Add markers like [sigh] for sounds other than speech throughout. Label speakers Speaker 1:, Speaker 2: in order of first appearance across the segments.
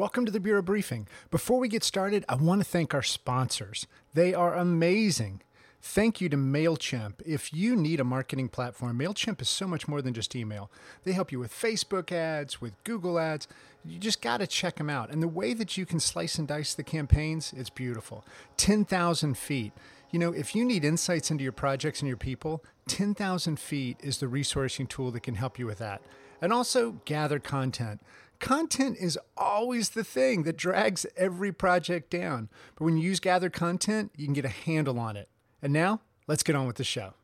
Speaker 1: Welcome to the Bureau Briefing. Before we get started, I want to thank our sponsors. They are amazing. Thank you to MailChimp. If you need a marketing platform, MailChimp is so much more than just email. They help you with Facebook ads, with Google ads. You just got to check them out. And the way that you can slice and dice the campaigns, it's beautiful. 10,000 feet. You know, if you need insights into your projects and your people, 10,000 feet is the resourcing tool that can help you with that. And also GatherContent. Content is always the thing that drags every project down. But when you use GatherContent, you can get a handle on it. And now, let's get on with the show.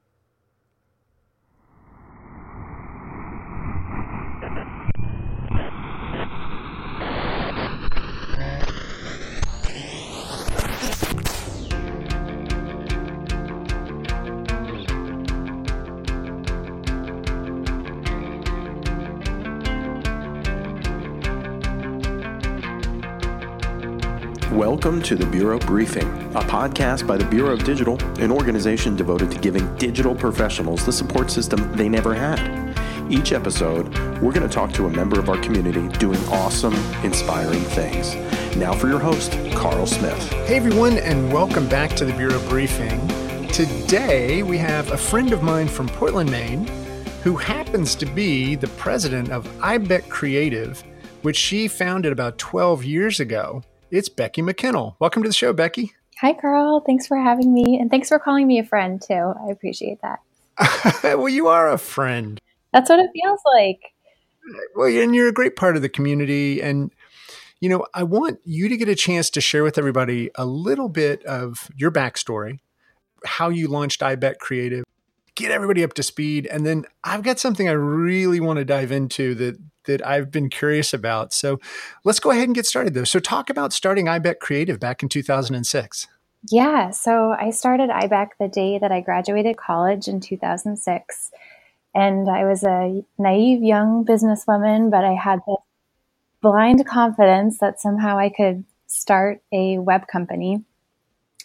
Speaker 2: Welcome to the Bureau Briefing, a podcast by the Bureau of Digital, an organization devoted to giving digital professionals the support system they never had. Each episode, we're going to talk to a member of our community doing awesome, inspiring things. Now for your host, Carl Smith.
Speaker 1: Hey everyone, and welcome back to the Bureau Briefing. Today, we have a friend of mine from Portland, Maine, who happens to be the president of iBec Creative, which she founded about 12 years ago. It's Becky McKinnell. Welcome to the show, Becky.
Speaker 3: Hi, Carl. Thanks for having me. And thanks for calling me a friend, too. I appreciate that. [laughs]
Speaker 1: well, you are a friend.
Speaker 3: That's what it feels like.
Speaker 1: Well, and you're a great part of the community. And, you know, I want you to get a chance to share with everybody a little bit of your backstory, how you launched iBec Creative, get everybody up to speed. And then I've got something I really want to dive into that that I've been curious about. So let's go ahead and get started though. So talk about starting iBec Creative back in 2006.
Speaker 3: Yeah, so I started iBec the day that I graduated college in 2006. And I was a naive young businesswoman, but I had this blind confidence that somehow I could start a web company.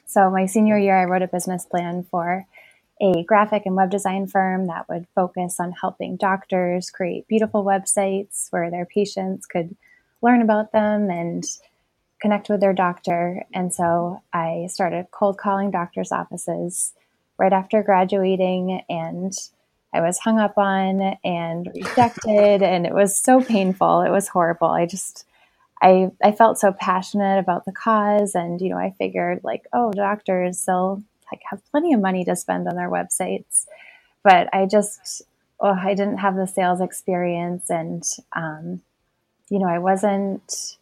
Speaker 3: So my senior year, I wrote a business plan for a graphic and web design firm that would focus on helping doctors create beautiful websites where their patients could learn about them and connect with their doctor. And so I started cold calling doctors' offices right after graduating and I was hung up on and rejected [laughs] and it was so painful. It was horrible. I just I I felt so passionate about the cause and you know, I figured like, oh, doctors they'll like have plenty of money to spend on their websites. But I just, oh, I didn't have the sales experience, and um, you know, I wasn't.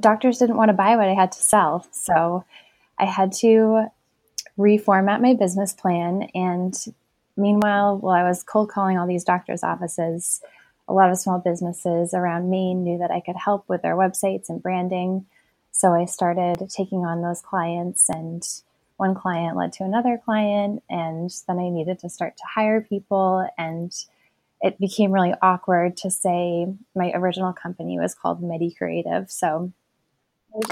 Speaker 3: Doctors didn't want to buy what I had to sell, so I had to reformat my business plan. And meanwhile, while I was cold calling all these doctors' offices, a lot of small businesses around Maine knew that I could help with their websites and branding. So I started taking on those clients and one client led to another client and then i needed to start to hire people and it became really awkward to say my original company was called medi creative. So [laughs]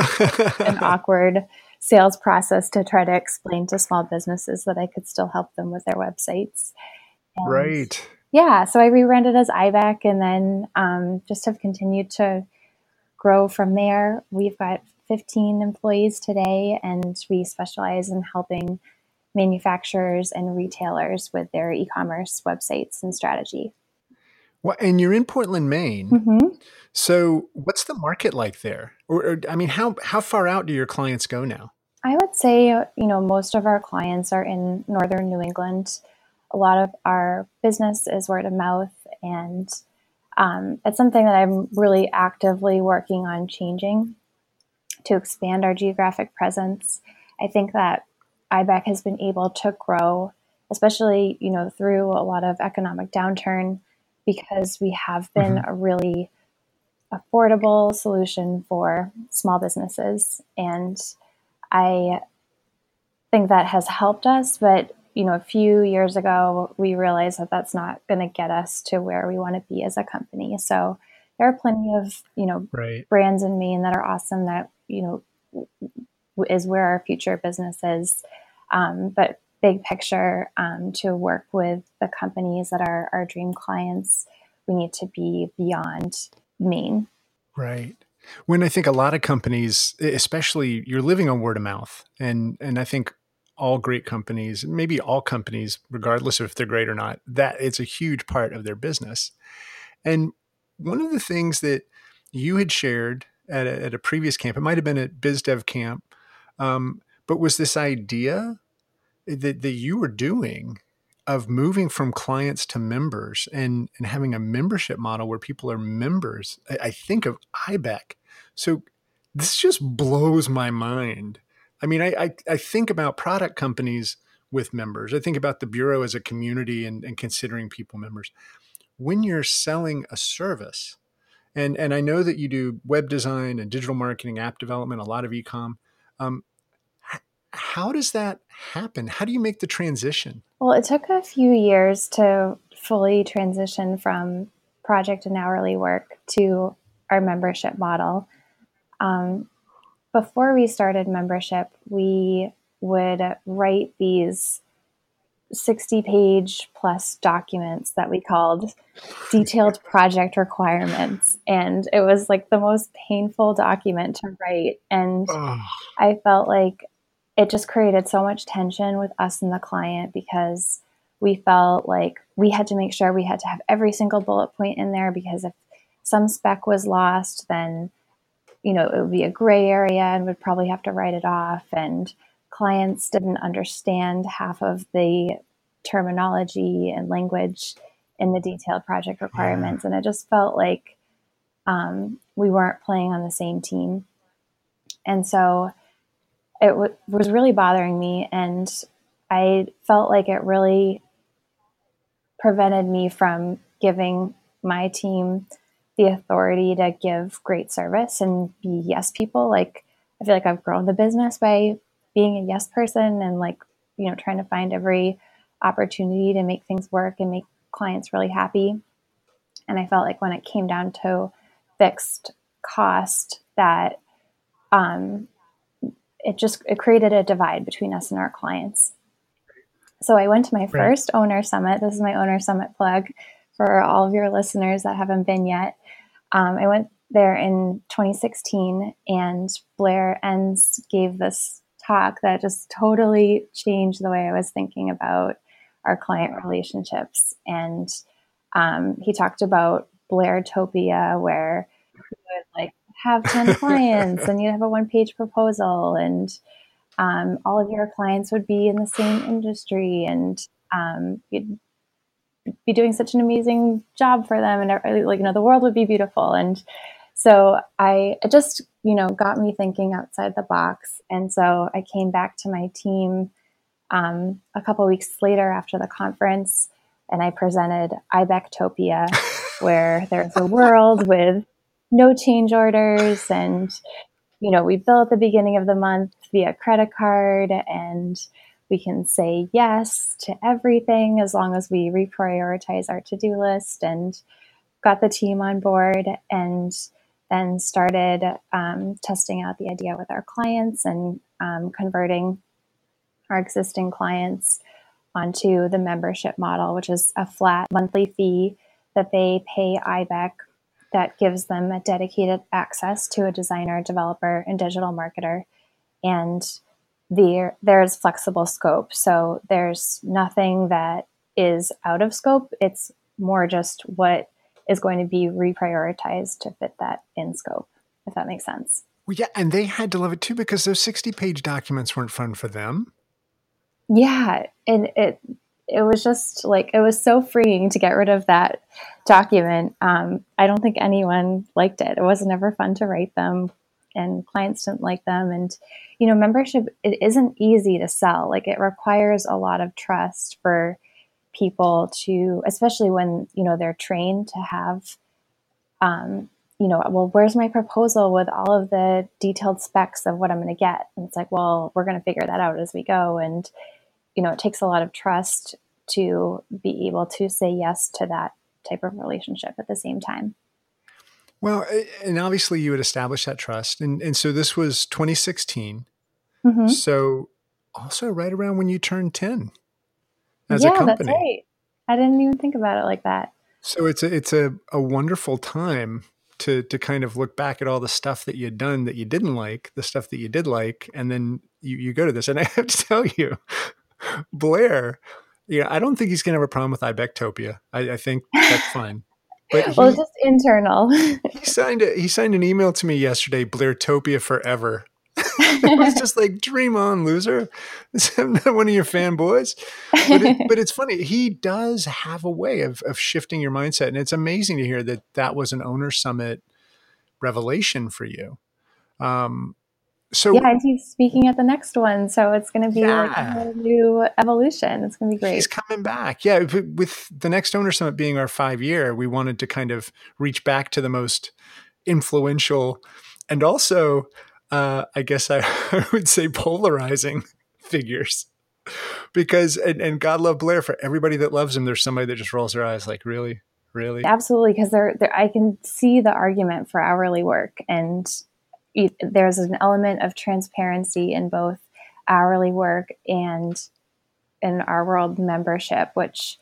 Speaker 3: an awkward sales process to try to explain to small businesses that i could still help them with their websites.
Speaker 1: And right.
Speaker 3: Yeah so i rebranded as iBec and then um, just have continued to grow from there. We've got 15 employees today, and we specialize in helping manufacturers and retailers with their e commerce websites and strategy.
Speaker 1: Well, and you're in Portland, Maine. Mm-hmm. So, what's the market like there? Or, or, I mean, how how far out do your clients go now?
Speaker 3: I would say, you know, most of our clients are in northern New England. A lot of our business is word of mouth, and um, it's something that I'm really actively working on changing to expand our geographic presence. I think that iBec has been able to grow, especially you know through a lot of economic downturn, because we have been mm-hmm. a really affordable solution for small businesses, and I think that has helped us. But you know, a few years ago, we realized that that's not going to get us to where we want to be as a company. So there are plenty of you know right. brands in Maine that are awesome that you know is where our future business is. Um, but big picture, um, to work with the companies that are our dream clients, we need to be beyond Maine.
Speaker 1: Right. When I think a lot of companies, especially you're living on word of mouth, and and I think all great companies, maybe all companies, regardless of if they're great or not, that it's a huge part of their business. And one of the things that you had shared at a, at a previous camp, it might have been at BizDev camp, um, but was this idea that, that you were doing of moving from clients to members and, and having a membership model where people are members. I, I think of IBEC. So this just blows my mind. I mean, I, I, I, think about product companies with members. I think about the Bureau as a community and, and considering people members. When you're selling a service, and, and I know that you do web design and digital marketing, app development, a lot of ecom. Um, how does that happen? How do you make the transition?
Speaker 3: Well, it took a few years to fully transition from project and hourly work to our membership model. Um, before we started membership, we would write these 60 page plus documents that we called detailed project requirements. And it was like the most painful document to write. And I felt like it just created so much tension with us and the client because we felt like we had to make sure we had to have every single bullet point in there because if some spec was lost, then you know it would be a gray area and would probably have to write it off. And clients didn't understand half of the terminology and language in the detailed project requirements, yeah. and it just felt like um, we weren't playing on the same team. And so it w- was really bothering me and i felt like it really prevented me from giving my team the authority to give great service and be yes people like i feel like i've grown the business by being a yes person and like you know trying to find every opportunity to make things work and make clients really happy and i felt like when it came down to fixed cost that um, it just it created a divide between us and our clients. So I went to my right. first owner summit. This is my owner summit plug for all of your listeners that haven't been yet. Um, I went there in 2016, and Blair Enns gave this talk that just totally changed the way I was thinking about our client relationships. And um, he talked about Blairtopia, where you would like have 10 [laughs] clients and you'd have a one page proposal and um, all of your clients would be in the same industry and um, you'd be doing such an amazing job for them and like you know the world would be beautiful and so i it just you know got me thinking outside the box. And so i came back to my team um, a couple weeks later after the conference and i presented ibectopia [laughs] where there's a world with no change orders. And you know we bill at the beginning of the month via credit card and we can say yes to everything as long as we reprioritize our to-do list and got the team on board. And then started um, testing out the idea with our clients and um, converting our existing clients onto the membership model which is a flat monthly fee that they pay ibec that gives them a dedicated access to a designer, developer, and digital marketer. And there, there's flexible scope. So there's nothing that is out of scope. It's more just what is going to be reprioritized to fit that in scope, if that makes sense.
Speaker 1: Well, yeah, and they had to love it too because those 60 page documents weren't fun for them.
Speaker 3: Yeah, and it it was just like it was so freeing to get rid of that document. Um, I don't think anyone liked it. It wasn't ever fun to write them, and clients didn't like them. And you know, membership it isn't easy to sell. Like it requires a lot of trust for people to, especially when you know they're trained to have. Um, you know, well, where's my proposal with all of the detailed specs of what I'm going to get? And it's like, well, we're going to figure that out as we go. And you know, it takes a lot of trust to be able to say yes to that type of relationship at the same time.
Speaker 1: Well, and obviously you had established that trust. And, and so this was 2016. Mm-hmm. So also right around when you turned 10 as
Speaker 3: yeah,
Speaker 1: a company.
Speaker 3: That's right. I didn't even think about it like that.
Speaker 1: So it's a, it's a, a wonderful time to to kind of look back at all the stuff that you had done that you didn't like, the stuff that you did like, and then you, you go to this. And [laughs] I have to tell you, Blair, yeah, I don't think he's gonna have a problem with Ibectopia. I, I think that's fine.
Speaker 3: But [laughs] he, well, just internal. [laughs]
Speaker 1: he signed a, he signed an email to me yesterday, Blairtopia forever. It was [laughs] just like dream on, loser. I'm [laughs] not one of your fanboys. But, it, but it's funny. He does have a way of of shifting your mindset, and it's amazing to hear that that was an owner summit revelation for you. Um, so
Speaker 3: yeah, and he's speaking at the next one, so it's going to be yeah. like a new evolution. It's going to be great.
Speaker 1: He's coming back. Yeah, with the next owner summit being our five year, we wanted to kind of reach back to the most influential and also, uh, I guess I, [laughs] I would say polarizing [laughs] figures. Because and, and God love Blair for everybody that loves him. There's somebody that just rolls their eyes like, really, really,
Speaker 3: absolutely. Because they're I can see the argument for hourly work and there's an element of transparency in both hourly work and in our world membership, which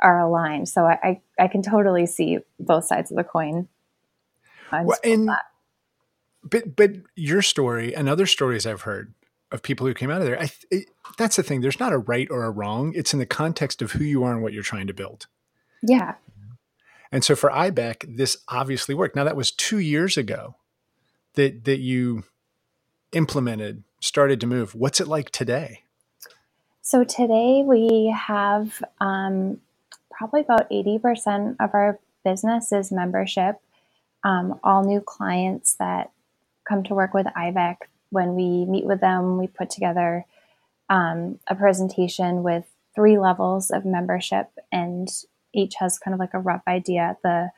Speaker 3: are aligned. So I, I, I can totally see both sides of the coin.
Speaker 1: Well, and, but but your story and other stories I've heard of people who came out of there, I, it, that's the thing. There's not a right or a wrong. It's in the context of who you are and what you're trying to build.
Speaker 3: Yeah.
Speaker 1: And so for IBEC, this obviously worked. Now that was two years ago that that you implemented started to move. What's it like today?
Speaker 3: So today we have um, probably about eighty percent of our business is membership. Um, all new clients that come to work with IBEC, when we meet with them, we put together um, a presentation with three levels of membership, and each has kind of like a rough idea the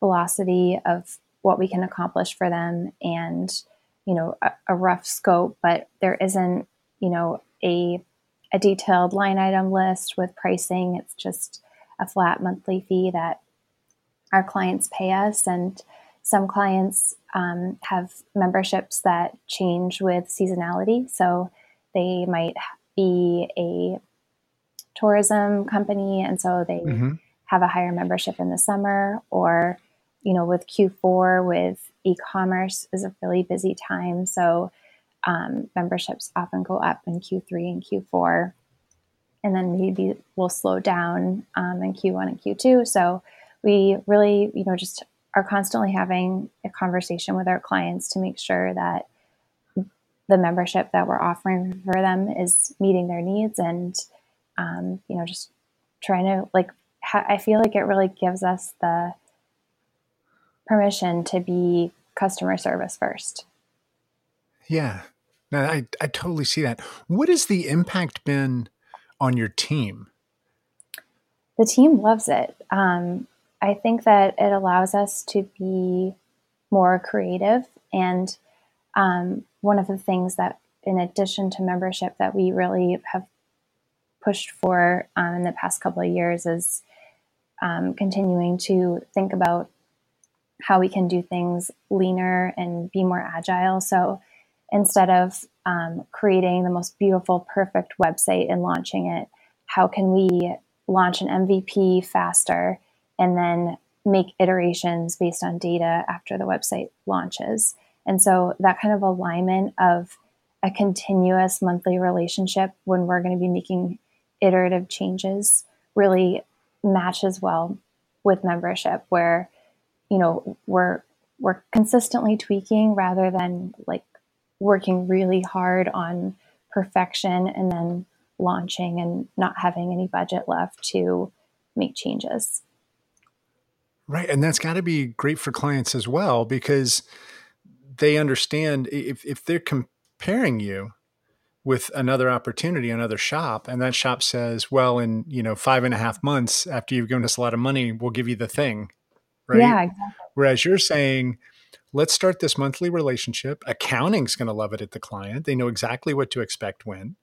Speaker 3: velocity of what we can accomplish for them and you know a, a rough scope but there isn't you know a a detailed line item list with pricing. It's just a flat monthly fee that our clients pay us and some clients um, have memberships that change with seasonality so they might be a tourism company and so they mm-hmm. have a higher membership in the summer or you know, with Q4 with e-commerce is a really busy time. So um, memberships often go up in Q3 and Q4, and then maybe we'll slow down um, in Q1 and Q2. So we really, you know, just are constantly having a conversation with our clients to make sure that the membership that we're offering for them is meeting their needs and um, you know just trying to like ha- i feel like it really gives us the permission to be customer service first.
Speaker 1: Yeah. No, I, I totally see that. What has the impact been on your team?
Speaker 3: The team loves it. Um, I think that it allows us to be more creative. And um, one of the things that, in addition to membership, that we really have pushed for um, in the past couple of years is um, continuing to think about how we can do things leaner and be more agile. So instead of um, creating the most beautiful, perfect website and launching it, how can we launch an MVP faster and then make iterations based on data after the website launches? And so that kind of alignment of a continuous monthly relationship when we're going to be making iterative changes really matches well with membership, where you know we're we're consistently tweaking rather than like working really hard on perfection and then launching and not having any budget left to make changes.
Speaker 1: Right. And that's got to be great for clients as well because they understand if, if they're comparing you with another opportunity, another shop, and that shop says, well, in, you know, five and a half months after you've given us a lot of money, we'll give you the thing right?
Speaker 3: Yeah, exactly.
Speaker 1: Whereas you're saying, let's start this monthly relationship. Accounting's going to love it at the client. They know exactly what to expect when.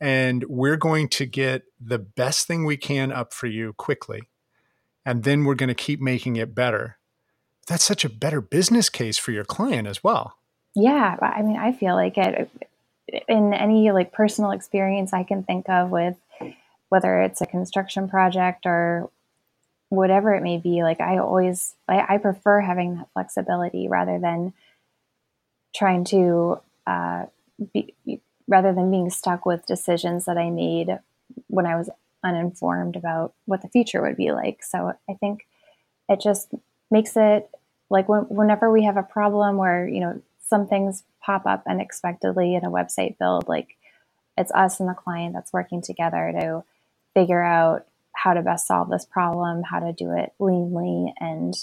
Speaker 1: And we're going to get the best thing we can up for you quickly. And then we're going to keep making it better. That's such a better business case for your client as well.
Speaker 3: Yeah. I mean, I feel like it in any like personal experience I can think of with whether it's a construction project or whatever it may be, like I always, I, I prefer having that flexibility rather than trying to, uh, be, rather than being stuck with decisions that I made when I was uninformed about what the future would be like. So I think it just makes it like when, whenever we have a problem where, you know, some things pop up unexpectedly in a website build, like it's us and the client that's working together to figure out how to best solve this problem, how to do it leanly, and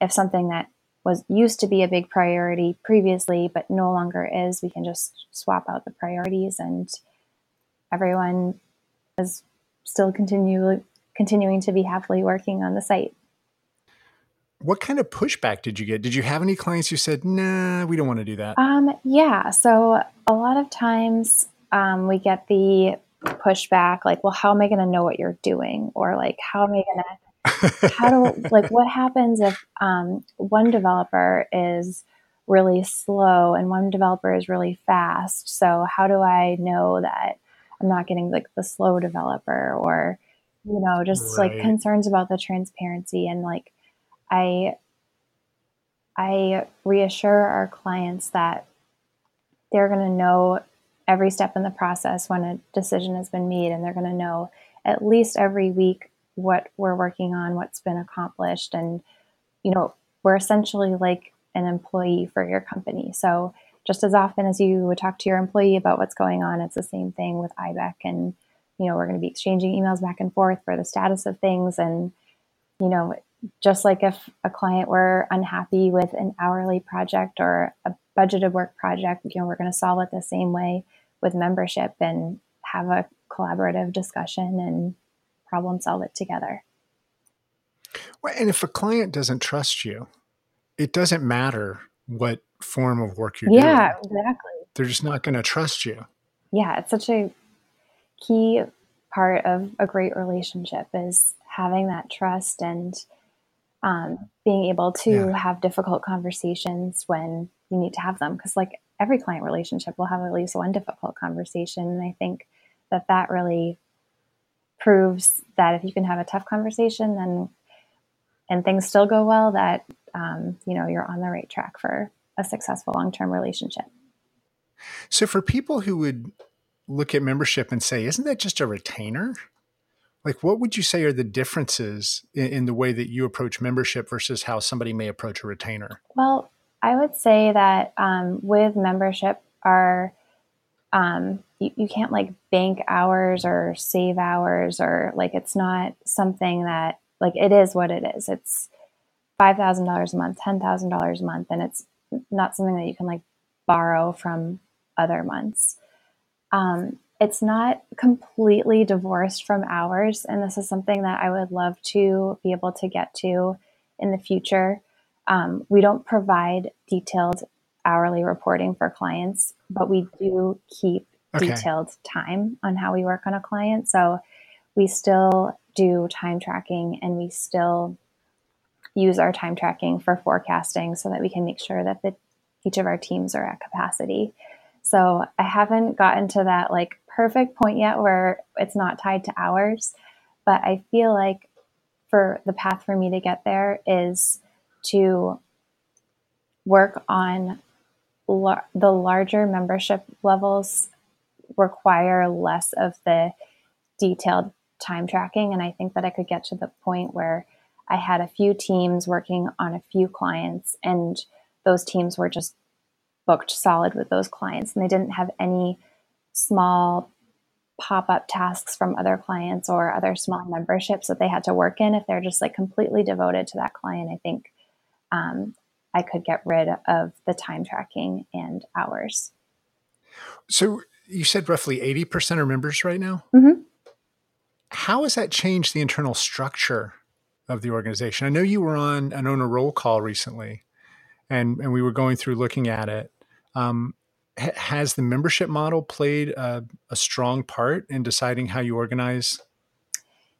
Speaker 3: if something that was used to be a big priority previously but no longer is, we can just swap out the priorities and everyone is still continue, continuing to be happily working on the site.
Speaker 1: What kind of pushback did you get? Did you have any clients who said, "Nah, we don't want to do that"?
Speaker 3: Um, yeah. So a lot of times um, we get the pushback, like, "Well, how am I going to know what you're doing?" Or like, "How am I going to how do [laughs] like what happens if um, one developer is really slow and one developer is really fast so how do i know that i'm not getting like the slow developer or you know just right. like concerns about the transparency and like i i reassure our clients that they're going to know every step in the process when a decision has been made and they're going to know at least every week what we're working on, what's been accomplished. And, you know, we're essentially like an employee for your company. So just as often as you would talk to your employee about what's going on, it's the same thing with IBEC. And, you know, we're going to be exchanging emails back and forth for the status of things. And, you know, just like if a client were unhappy with an hourly project or a budgeted work project, you know, we're going to solve it the same way with membership and have a collaborative discussion and problem solve it together.
Speaker 1: Well, and if a client doesn't trust you, it doesn't matter what form of work you're
Speaker 3: yeah,
Speaker 1: doing.
Speaker 3: Yeah, exactly.
Speaker 1: They're just not going to trust you.
Speaker 3: Yeah, it's such a key part of a great relationship is having that trust and um, being able to yeah. have difficult conversations when you need to have them. Because like every client relationship will have at least one difficult conversation, and I think that that really proves that if you can have a tough conversation, then and things still go well, that um, you know you're on the right track for a successful long-term relationship.
Speaker 1: So, for people who would look at membership and say, "Isn't that just a retainer?" Like, what would you say are the differences in, in the way that you approach membership versus how somebody may approach a retainer?
Speaker 3: Well, I would say that um, with membership, are um, you, you can't like bank hours or save hours or like it's not something that like it is what it is. It's five thousand dollars a month, ten thousand dollars a month, and it's not something that you can like borrow from other months. Um, it's not completely divorced from hours, and this is something that I would love to be able to get to in the future. Um, we don't provide detailed hourly reporting for clients, but we do keep okay. detailed time on how we work on a client. So we still do time tracking and we still use our time tracking for forecasting so that we can make sure that the, each of our teams are at capacity. So I haven't gotten to that like perfect point yet where it's not tied to hours, but I feel like for the path for me to get there is to work on the larger membership levels require less of the detailed time tracking. And I think that I could get to the point where I had a few teams working on a few clients, and those teams were just booked solid with those clients, and they didn't have any small pop up tasks from other clients or other small memberships that they had to work in. If they're just like completely devoted to that client, I think um, I could get rid of the time tracking and hours.
Speaker 1: So you said roughly 80% are members right now?
Speaker 3: Mm-hmm.
Speaker 1: How has that changed the internal structure of the organization? I know you were on an owner roll call recently and, and we were going through looking at it. Um, has the membership model played a, a, strong part in deciding how you organize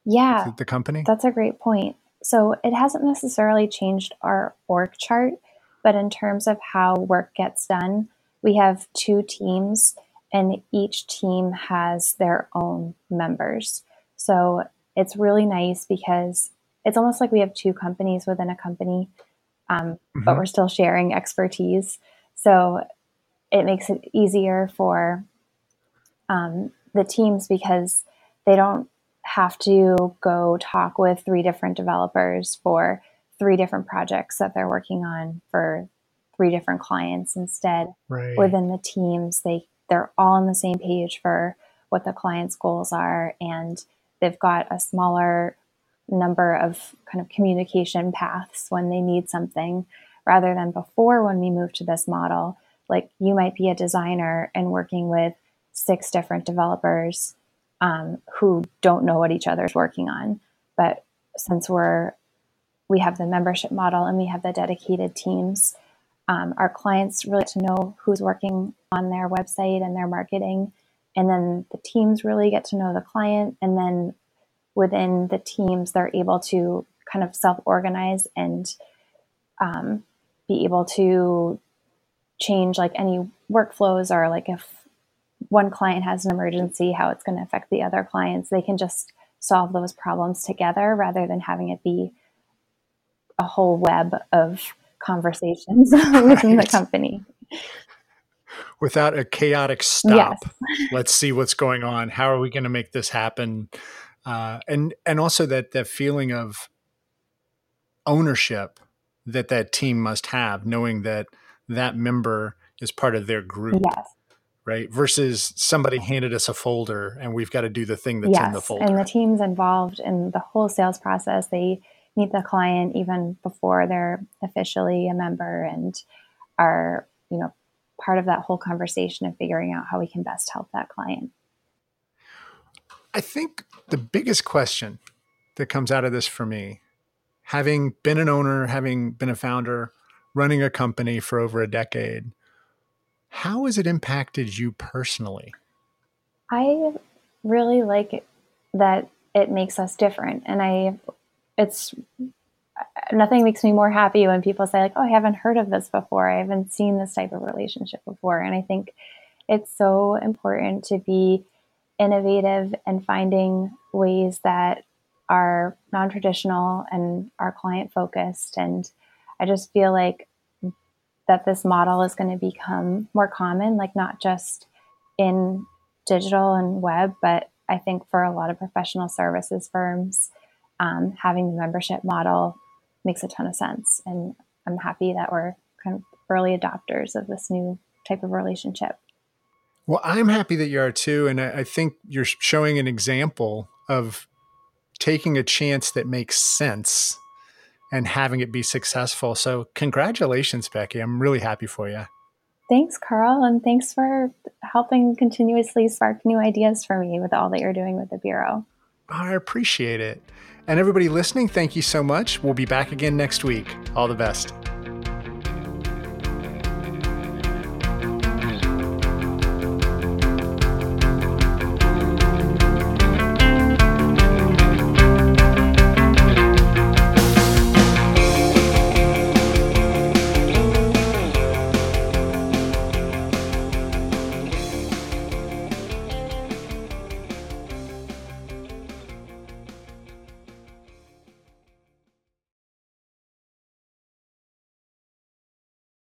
Speaker 3: yeah
Speaker 1: the, the company
Speaker 3: that's a great point so it hasn't necessarily changed our org chart, but in terms of how work gets done, we have two teams and each team has their own members. So it's really nice because it's almost like we have two companies within a company, um, mm-hmm. but we're still sharing expertise. So it makes it easier for um, the teams because they don't have to go talk with three different developers for three different projects that they're working on for three different clients instead right. within the teams they they're all on the same page for what the client's goals are and they've got a smaller number of kind of communication paths when they need something rather than before when we moved to this model. Like you might be a designer and working with six different developers um, who don't know what each other's working on. But since we're we have the membership model and we have the dedicated teams um, our clients really to know who's working on their website and their marketing. And then the teams really get to know the client. And then within the teams they're able to kind of self-organize and um, be able to change like any workflows or like if one client has an emergency how it's going to affect the other clients. They can just solve those problems together rather than having it be a whole web of conversations [laughs] within the company.
Speaker 1: Without a chaotic stop yes. let's see what's going on. How are we going to make this happen uh, and and also that that feeling of ownership that that team must have knowing that that member is part of their group
Speaker 3: yes.
Speaker 1: right versus somebody handed us a folder and we've got to do the thing that's yes. in the folder
Speaker 3: and the team's involved in the whole sales process they meet the client even before they're officially a member and are you know part of that whole conversation of figuring out how we can best help that client
Speaker 1: i think the biggest question that comes out of this for me having been an owner having been a founder running a company for over a decade how has it impacted you personally?
Speaker 3: I really like that it makes us different and i it's nothing makes me more happy when people say like oh i haven't heard of this before. I haven't seen this type of relationship before. And i think it's so important to be innovative and finding ways that are non-traditional and are client focused and i just feel like that this model is going to become more common like not just in digital and web but i think for a lot of professional services firms um, having the membership model makes a ton of sense. And I'm happy that we're kind of early adopters of this new type of relationship.
Speaker 1: Well, I'm happy that you are too. And I, I think you're showing an example of taking a chance that makes sense and having it be successful. So, congratulations, Becky. I'm really happy for you.
Speaker 3: Thanks, Carl. And thanks for helping continuously spark new ideas for me with all that you're doing with the Bureau.
Speaker 1: I appreciate it. And everybody listening, thank you so much. We'll be back again next week. All the best.